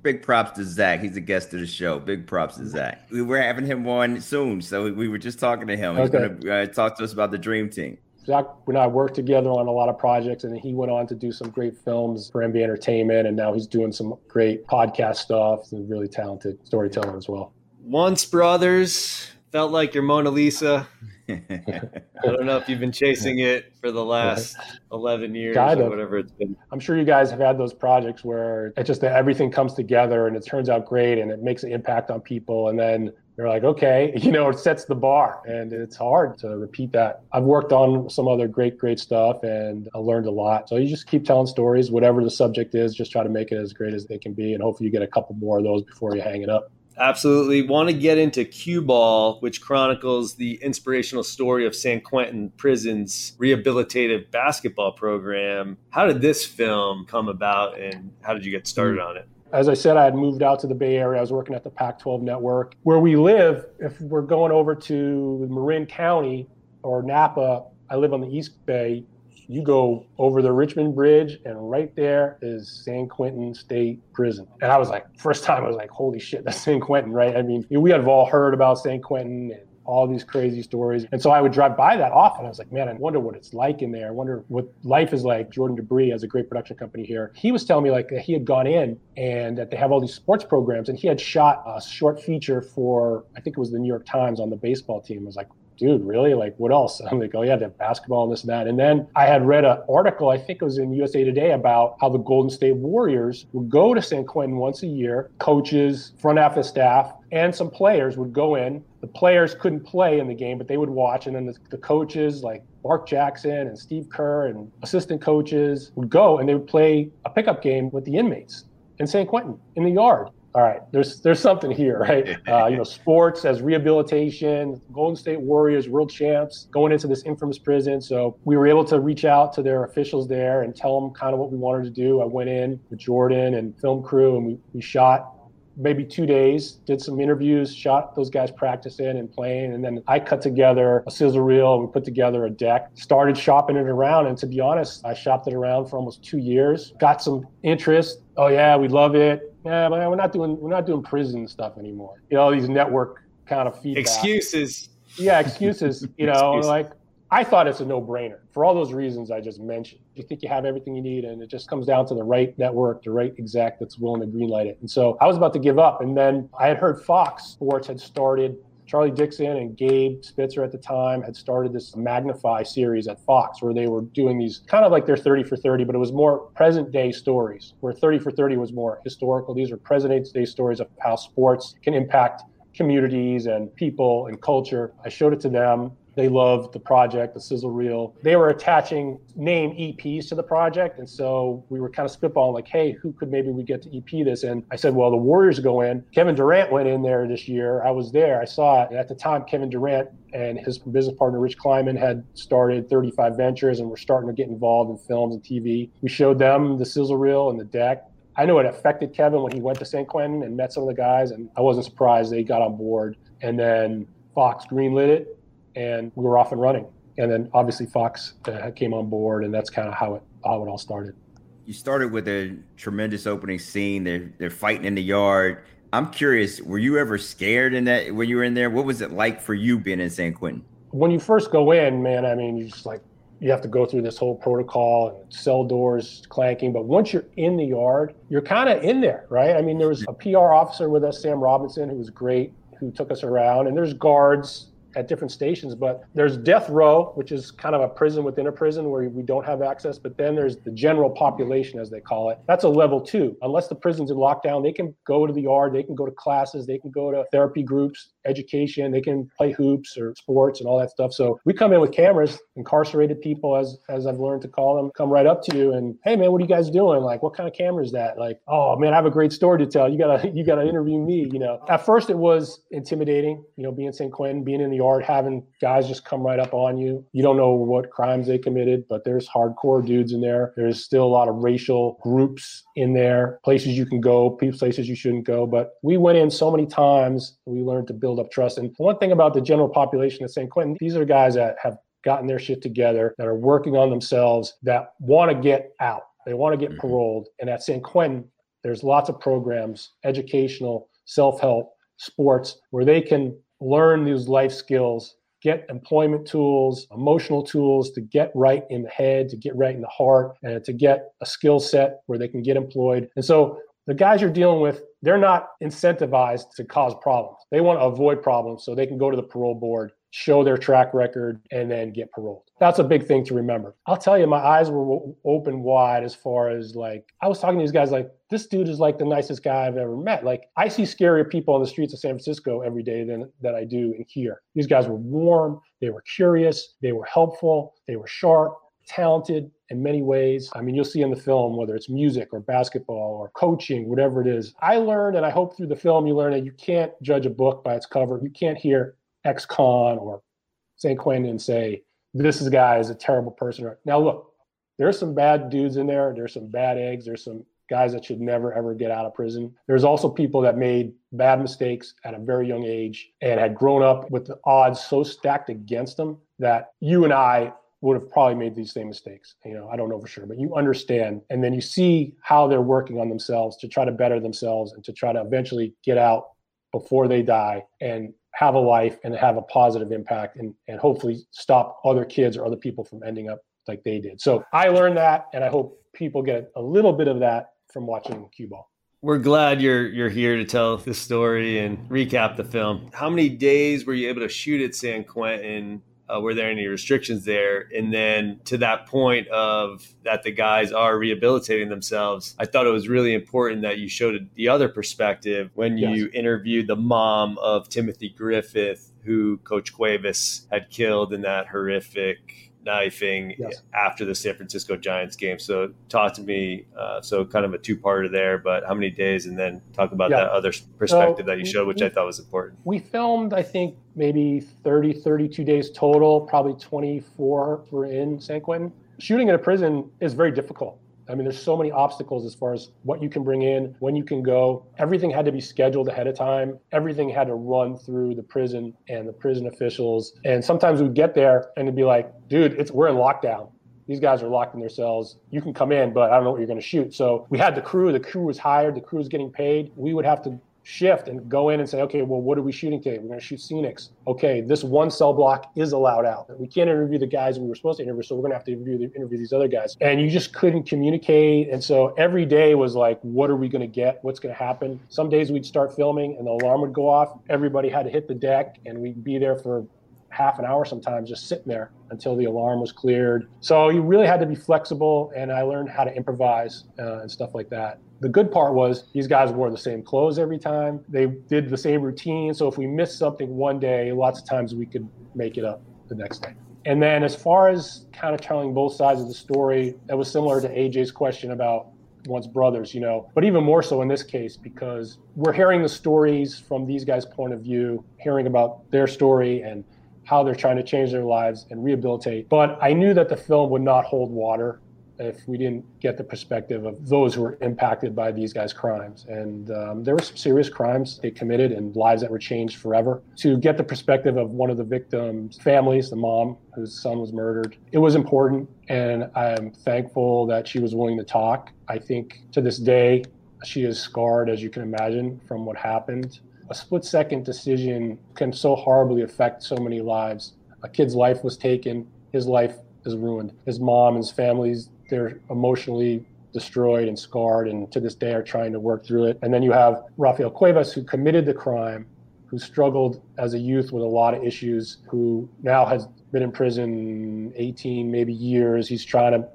Big props to Zach. He's a guest of the show. Big props to Zach. We were having him on soon, so we were just talking to him. He's okay. going to uh, talk to us about the Dream Team. Zach and I worked together on a lot of projects, and he went on to do some great films for NBA Entertainment, and now he's doing some great podcast stuff. He's a really talented storyteller as well. Once Brothers, felt like your Mona Lisa. I don't know if you've been chasing it for the last 11 years kind or whatever it's been. I'm sure you guys have had those projects where it's just that everything comes together and it turns out great and it makes an impact on people. And then you're like, okay, you know, it sets the bar and it's hard to repeat that. I've worked on some other great, great stuff and I learned a lot. So you just keep telling stories, whatever the subject is, just try to make it as great as they can be. And hopefully you get a couple more of those before you hang it up. Absolutely. Want to get into Q Ball, which chronicles the inspirational story of San Quentin Prison's rehabilitative basketball program. How did this film come about and how did you get started on it? As I said, I had moved out to the Bay Area. I was working at the Pac 12 network. Where we live, if we're going over to Marin County or Napa, I live on the East Bay you go over the Richmond Bridge, and right there is San Quentin State Prison. And I was like, first time I was like, holy shit, that's San Quentin, right? I mean, we have all heard about San Quentin and all these crazy stories. And so I would drive by that often. I was like, man, I wonder what it's like in there. I wonder what life is like. Jordan Debris has a great production company here. He was telling me like that he had gone in and that they have all these sports programs and he had shot a short feature for, I think it was the New York Times on the baseball team. I was like, dude, really? Like, what else? I'm like, oh, yeah, they have basketball and this and that. And then I had read an article, I think it was in USA Today, about how the Golden State Warriors would go to San Quentin once a year, coaches, front office staff, and some players would go in. The players couldn't play in the game, but they would watch. And then the, the coaches, like Mark Jackson and Steve Kerr and assistant coaches, would go and they would play a pickup game with the inmates in San Quentin in the yard all right, there's there's something here, right? Uh, you know, sports as rehabilitation, Golden State Warriors, world champs, going into this infamous prison. So we were able to reach out to their officials there and tell them kind of what we wanted to do. I went in with Jordan and film crew, and we, we shot maybe two days, did some interviews, shot those guys practicing and playing. And then I cut together a sizzle reel and we put together a deck, started shopping it around. And to be honest, I shopped it around for almost two years, got some interest. Oh yeah, we love it. Yeah, but we're not doing we're not doing prison stuff anymore. You know, these network kind of feedback. Excuses. Yeah, excuses. You know, excuses. like I thought it's a no-brainer for all those reasons I just mentioned. You think you have everything you need, and it just comes down to the right network, the right exec that's willing to greenlight it. And so I was about to give up, and then I had heard Fox Sports had started. Charlie Dixon and Gabe Spitzer at the time had started this Magnify series at Fox where they were doing these kind of like their 30 for 30, but it was more present day stories, where 30 for 30 was more historical. These are present day stories of how sports can impact communities and people and culture. I showed it to them. They loved the project, the sizzle reel. They were attaching name EPs to the project. And so we were kind of spitballing like, hey, who could maybe we get to EP this? And I said, well, the Warriors go in. Kevin Durant went in there this year. I was there. I saw it. At the time, Kevin Durant and his business partner, Rich Kleiman, had started 35 Ventures and were starting to get involved in films and TV. We showed them the sizzle reel and the deck. I know it affected Kevin when he went to San Quentin and met some of the guys, and I wasn't surprised they got on board. And then Fox greenlit it and we were off and running. And then obviously Fox uh, came on board, and that's kind of how it how it all started. You started with a tremendous opening scene. They're they're fighting in the yard. I'm curious, were you ever scared in that when you were in there? What was it like for you being in San Quentin? When you first go in, man, I mean, you just like you have to go through this whole protocol and cell doors clanking. But once you're in the yard, you're kind of in there, right? I mean, there was a PR officer with us, Sam Robinson, who was great, who took us around, and there's guards at different stations. But there's death row, which is kind of a prison within a prison where we don't have access. But then there's the general population, as they call it. That's a level two. Unless the prison's in lockdown, they can go to the yard, they can go to classes, they can go to therapy groups, education, they can play hoops or sports and all that stuff. So we come in with cameras, incarcerated people, as as I've learned to call them, come right up to you and hey man, what are you guys doing? Like, what kind of camera is that? Like, oh man, I have a great story to tell. You gotta you gotta interview me. You know, at first it was intimidating. You know, being in St. Quentin, being in the yard, having guys just come right up on you. You don't know what crimes they committed, but there's hardcore dudes in there. There's still a lot of racial groups in there, places you can go, places you shouldn't go. But we went in so many times, we learned to build up trust. And one thing about the general population of San Quentin, these are guys that have gotten their shit together, that are working on themselves, that want to get out. They want to get mm-hmm. paroled. And at San Quentin, there's lots of programs, educational, self help, sports, where they can learn these life skills get employment tools, emotional tools to get right in the head, to get right in the heart, and to get a skill set where they can get employed. And so the guys you're dealing with, they're not incentivized to cause problems. They want to avoid problems so they can go to the parole board, show their track record, and then get paroled. That's a big thing to remember. I'll tell you, my eyes were open wide as far as like, I was talking to these guys like, this dude is like the nicest guy I've ever met. Like, I see scarier people on the streets of San Francisco every day than that I do in here. These guys were warm, they were curious, they were helpful, they were sharp, talented in many ways. I mean, you'll see in the film, whether it's music or basketball or coaching, whatever it is. I learned, and I hope through the film you learn that you can't judge a book by its cover. You can't hear ex con or St. Quentin and say, this guy is a terrible person. Now, look, there's some bad dudes in there. There's some bad eggs. There's some guys that should never, ever get out of prison. There's also people that made bad mistakes at a very young age and had grown up with the odds so stacked against them that you and I would have probably made these same mistakes. You know, I don't know for sure, but you understand. And then you see how they're working on themselves to try to better themselves and to try to eventually get out before they die and have a life and have a positive impact and, and hopefully stop other kids or other people from ending up like they did. So I learned that and I hope people get a little bit of that from watching Q Ball. We're glad you're you're here to tell this story and recap the film. How many days were you able to shoot at San Quentin uh, were there any restrictions there? And then to that point of that the guys are rehabilitating themselves, I thought it was really important that you showed the other perspective when you yes. interviewed the mom of Timothy Griffith, who Coach Cuevas had killed in that horrific knifing yes. after the San Francisco Giants game. So talk to me. Uh, so kind of a two parter there, but how many days, and then talk about yeah. that other perspective so that you showed, which we, I thought was important. We filmed, I think, maybe 30, 32 days total. Probably 24 were in San Quentin. Shooting in a prison is very difficult. I mean, there's so many obstacles as far as what you can bring in, when you can go. Everything had to be scheduled ahead of time. Everything had to run through the prison and the prison officials. And sometimes we'd get there and it'd be like, dude, it's we're in lockdown. These guys are locked in their cells. You can come in, but I don't know what you're going to shoot. So we had the crew. The crew was hired. The crew was getting paid. We would have to shift and go in and say, okay, well, what are we shooting today? We're going to shoot scenics. Okay, this one cell block is allowed out. We can't interview the guys we were supposed to interview, so we're going to have to interview, interview these other guys. And you just couldn't communicate. And so every day was like, what are we going to get? What's going to happen? Some days we'd start filming and the alarm would go off. Everybody had to hit the deck and we'd be there for half an hour sometimes just sitting there until the alarm was cleared. So you really had to be flexible, and I learned how to improvise uh, and stuff like that. The good part was these guys wore the same clothes every time. They did the same routine. So if we missed something one day, lots of times we could make it up the next day. And then as far as kind of telling both sides of the story, that was similar to AJ's question about Once Brothers, you know, but even more so in this case because we're hearing the stories from these guys' point of view, hearing about their story and how they're trying to change their lives and rehabilitate. But I knew that the film would not hold water if we didn't get the perspective of those who were impacted by these guys' crimes. And um, there were some serious crimes they committed and lives that were changed forever. To get the perspective of one of the victims' families, the mom whose son was murdered, it was important. And I'm thankful that she was willing to talk. I think to this day, she is scarred, as you can imagine, from what happened a split second decision can so horribly affect so many lives. A kid's life was taken, his life is ruined. His mom and his family's they're emotionally destroyed and scarred and to this day are trying to work through it. And then you have Rafael Cuevas who committed the crime, who struggled as a youth with a lot of issues, who now has been in prison 18 maybe years. He's trying to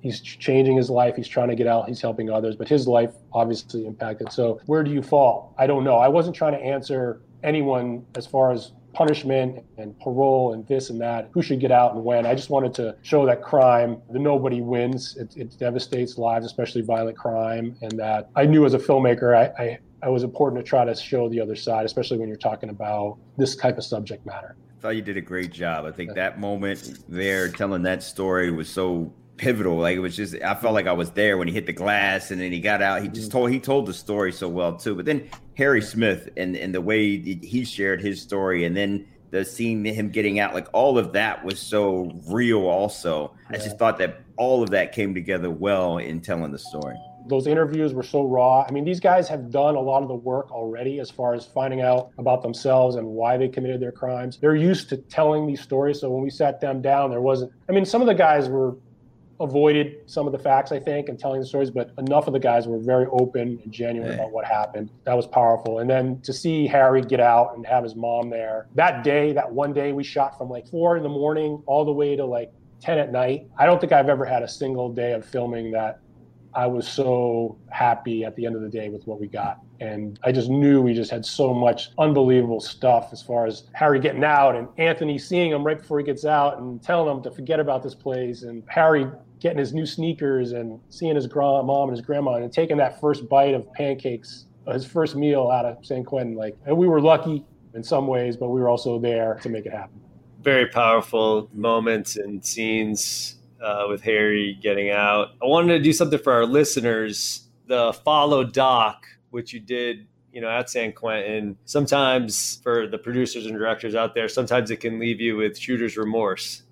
he's changing his life. He's trying to get out. He's helping others but his life obviously impacted. So where do you fall? I don't know. I wasn't trying to answer anyone as far as punishment and parole and this and that who should get out and when i just wanted to show that crime the nobody wins it, it devastates lives especially violent crime and that i knew as a filmmaker I, I I was important to try to show the other side, especially when you're talking about this type of subject matter. I thought you did a great job. I think that moment there telling that story was so pivotal. Like it was just I felt like I was there when he hit the glass and then he got out. He just mm-hmm. told he told the story so well too. But then Harry Smith and and the way he shared his story and then the seeing him getting out, like all of that was so real. Also, yeah. I just thought that all of that came together well in telling the story. Those interviews were so raw. I mean, these guys have done a lot of the work already as far as finding out about themselves and why they committed their crimes. They're used to telling these stories. So when we sat them down, there wasn't, I mean, some of the guys were avoided some of the facts, I think, and telling the stories, but enough of the guys were very open and genuine about what happened. That was powerful. And then to see Harry get out and have his mom there that day, that one day we shot from like four in the morning all the way to like 10 at night. I don't think I've ever had a single day of filming that I was so happy at the end of the day with what we got. And I just knew we just had so much unbelievable stuff as far as Harry getting out and Anthony seeing him right before he gets out and telling him to forget about this place and Harry getting his new sneakers and seeing his mom and his grandma and taking that first bite of pancakes, his first meal out of San Quentin. Like, and we were lucky in some ways, but we were also there to make it happen. Very powerful moments and scenes uh, with Harry getting out. I wanted to do something for our listeners. The follow doc, which you did, you know, at San Quentin. Sometimes for the producers and directors out there, sometimes it can leave you with shooter's remorse,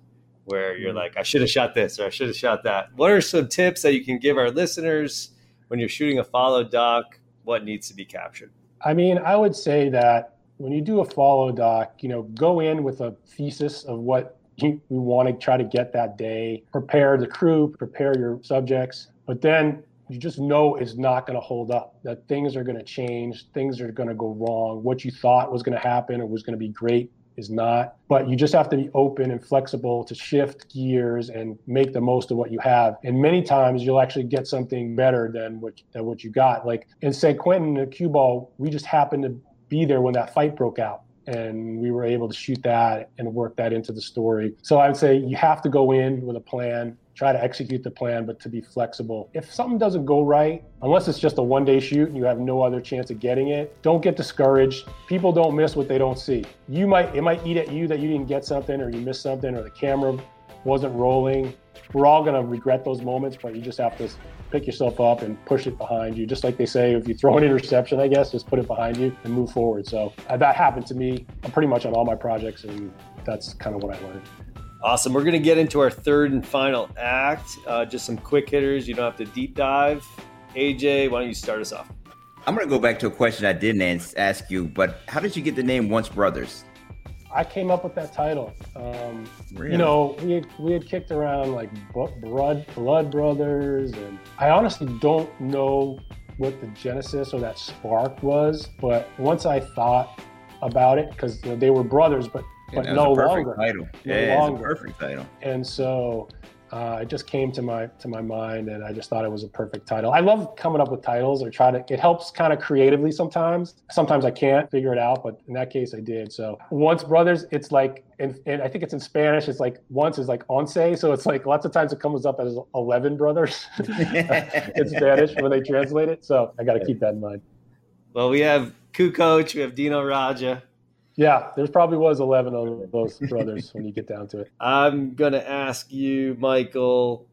where you're mm-hmm. like, I should have shot this or I should have shot that. What are some tips that you can give our listeners when you're shooting a follow doc? What needs to be captured? I mean, I would say that when you do a follow doc, you know, go in with a thesis of what we want to try to get that day, prepare the crew, prepare your subjects, but then you just know it's not going to hold up, that things are going to change, things are going to go wrong. What you thought was going to happen or was going to be great is not. But you just have to be open and flexible to shift gears and make the most of what you have. And many times you'll actually get something better than what than what you got. Like in San Quentin, the Q Ball, we just happened to be there when that fight broke out and we were able to shoot that and work that into the story. So I would say you have to go in with a plan, try to execute the plan, but to be flexible. If something doesn't go right, unless it's just a one day shoot and you have no other chance of getting it, don't get discouraged. People don't miss what they don't see. You might, it might eat at you that you didn't get something or you missed something or the camera wasn't rolling. We're all going to regret those moments, but you just have to pick yourself up and push it behind you. Just like they say, if you throw an interception, I guess, just put it behind you and move forward. So uh, that happened to me pretty much on all my projects, and that's kind of what I learned. Awesome. We're going to get into our third and final act. Uh, just some quick hitters. You don't have to deep dive. AJ, why don't you start us off? I'm going to go back to a question I didn't ask you, but how did you get the name Once Brothers? I came up with that title. Um, really? You know, we had, we had kicked around like Blood, Blood Brothers, and I honestly don't know what the genesis or that spark was. But once I thought about it, because you know, they were brothers, but but no longer. Title. No yeah, longer. perfect title. And so uh, it just came to my to my mind, and I just thought it was a perfect title. I love coming up with titles or try to. It helps kind of creatively sometimes. Sometimes I can't figure it out, but in that case, I did. So once brothers, it's like, and, and I think it's in Spanish. It's like once is like once, so it's like lots of times it comes up as eleven brothers in Spanish when they translate it. So I got to keep that in mind. Well, we have Kukoc, we have Dino Radja. Yeah, there's probably was 11 of those brothers when you get down to it. I'm going to ask you, Michael,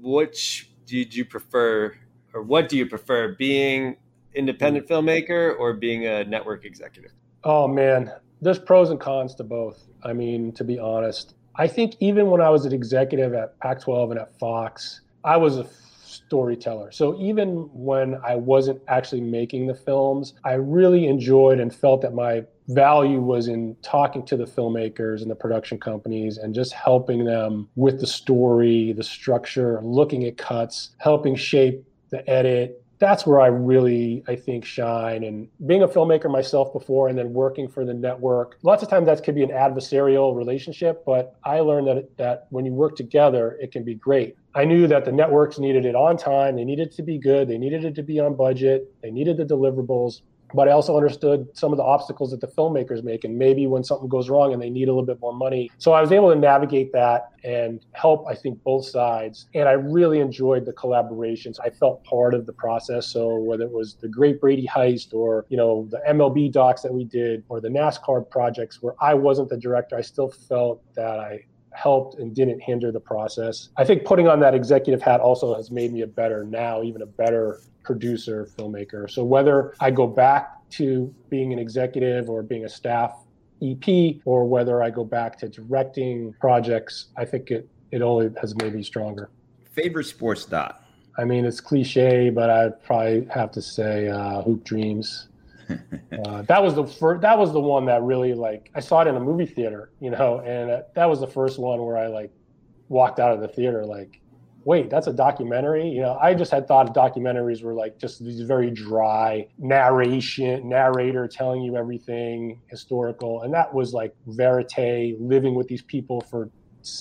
which did you prefer, or what do you prefer, being independent hmm. filmmaker or being a network executive? Oh, man, there's pros and cons to both. I mean, to be honest, I think even when I was an executive at Pac 12 and at Fox, I was a storyteller. So even when I wasn't actually making the films, I really enjoyed and felt that my value was in talking to the filmmakers and the production companies and just helping them with the story, the structure, looking at cuts, helping shape the edit. That's where I really, I think, shine. And being a filmmaker myself before and then working for the network, lots of times that could be an adversarial relationship, but I learned that, that when you work together, it can be great. I knew that the networks needed it on time, they needed it to be good, they needed it to be on budget, they needed the deliverables but I also understood some of the obstacles that the filmmakers make, and maybe when something goes wrong and they need a little bit more money. So I was able to navigate that and help, I think, both sides. And I really enjoyed the collaborations. I felt part of the process. So whether it was the Great Brady Heist or you know the MLB docs that we did or the NASCAR projects where I wasn't the director, I still felt that I helped and didn't hinder the process. I think putting on that executive hat also has made me a better now, even a better producer, filmmaker. So whether I go back to being an executive or being a staff EP, or whether I go back to directing projects, I think it, it only has made me stronger. Favorite sports dot? I mean, it's cliche, but I'd probably have to say uh, Hoop Dreams. Uh, that was the first. That was the one that really like I saw it in a movie theater, you know, and that was the first one where I like walked out of the theater like wait, that's a documentary. You know, I just had thought documentaries were like just these very dry narration, narrator telling you everything historical, and that was like verite, living with these people for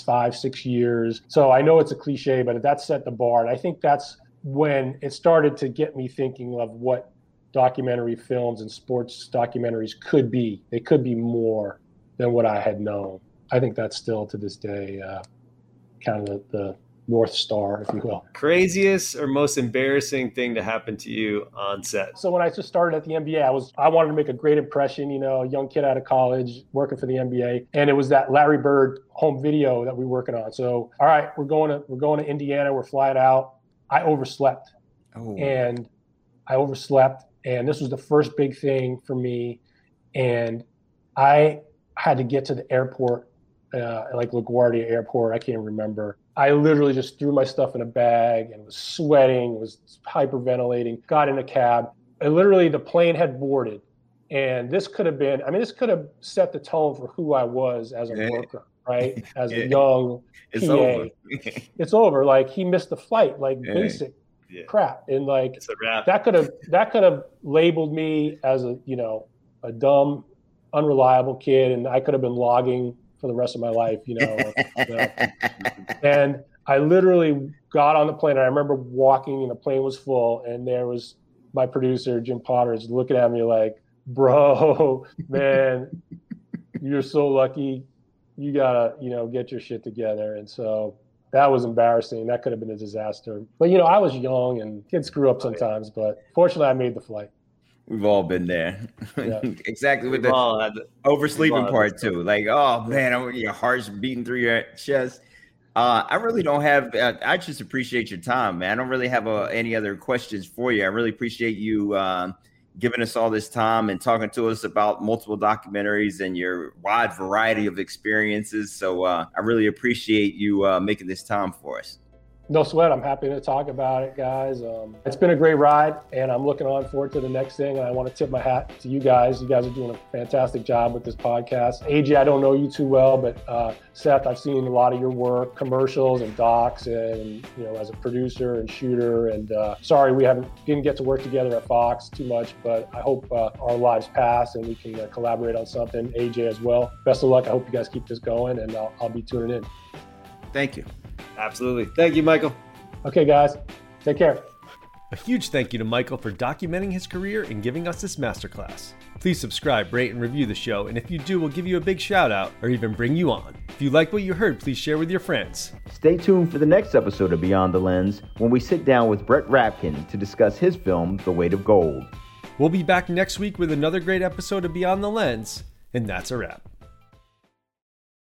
five, six years. So I know it's a cliche, but that set the bar, and I think that's when it started to get me thinking of what documentary films and sports documentaries could be. They could be more than what I had known. I think that's still to this day uh, kind of the, the North Star, if you will. Craziest or most embarrassing thing to happen to you on set? So when I just started at the NBA, I was I wanted to make a great impression, you know, a young kid out of college working for the NBA, and it was that Larry Bird home video that we were working on. So all right, we're going to we're going to Indiana, we're flying out. I overslept, oh. and I overslept, and this was the first big thing for me, and I had to get to the airport, uh, like LaGuardia Airport. I can't remember. I literally just threw my stuff in a bag and was sweating, was hyperventilating, got in a cab. And literally, the plane had boarded. And this could have been, I mean, this could have set the tone for who I was as a worker, right? As a young it's PA. Over. it's over. Like he missed the flight, like yeah. basic yeah. crap. And like that could have that could have labeled me as a, you know, a dumb, unreliable kid. And I could have been logging for the rest of my life, you know. you know. And I literally got on the plane. I remember walking, and the plane was full, and there was my producer Jim Potter is looking at me like, "Bro, man, you're so lucky. You gotta, you know, get your shit together." And so that was embarrassing. That could have been a disaster. But you know, I was young, and kids screw up sometimes. But fortunately, I made the flight. We've all been there. Yeah. exactly with the oversleeping part too. Like, oh man, your heart's beating through your chest. Uh, I really don't have. Uh, I just appreciate your time, man. I don't really have uh, any other questions for you. I really appreciate you um, giving us all this time and talking to us about multiple documentaries and your wide variety of experiences. So uh, I really appreciate you uh, making this time for us. No sweat. I'm happy to talk about it, guys. Um, it's been a great ride, and I'm looking on forward to the next thing. And I want to tip my hat to you guys. You guys are doing a fantastic job with this podcast. AJ, I don't know you too well, but uh, Seth, I've seen a lot of your work, commercials and docs, and you know, as a producer and shooter. And uh, sorry, we haven't didn't get to work together at Fox too much, but I hope uh, our lives pass and we can uh, collaborate on something. AJ as well. Best of luck. I hope you guys keep this going, and I'll, I'll be tuning in. Thank you. Absolutely. Thank you, Michael. Okay, guys. Take care. A huge thank you to Michael for documenting his career and giving us this masterclass. Please subscribe, rate, and review the show, and if you do, we'll give you a big shout out or even bring you on. If you like what you heard, please share with your friends. Stay tuned for the next episode of Beyond the Lens when we sit down with Brett Rapkin to discuss his film, The Weight of Gold. We'll be back next week with another great episode of Beyond the Lens, and that's a wrap.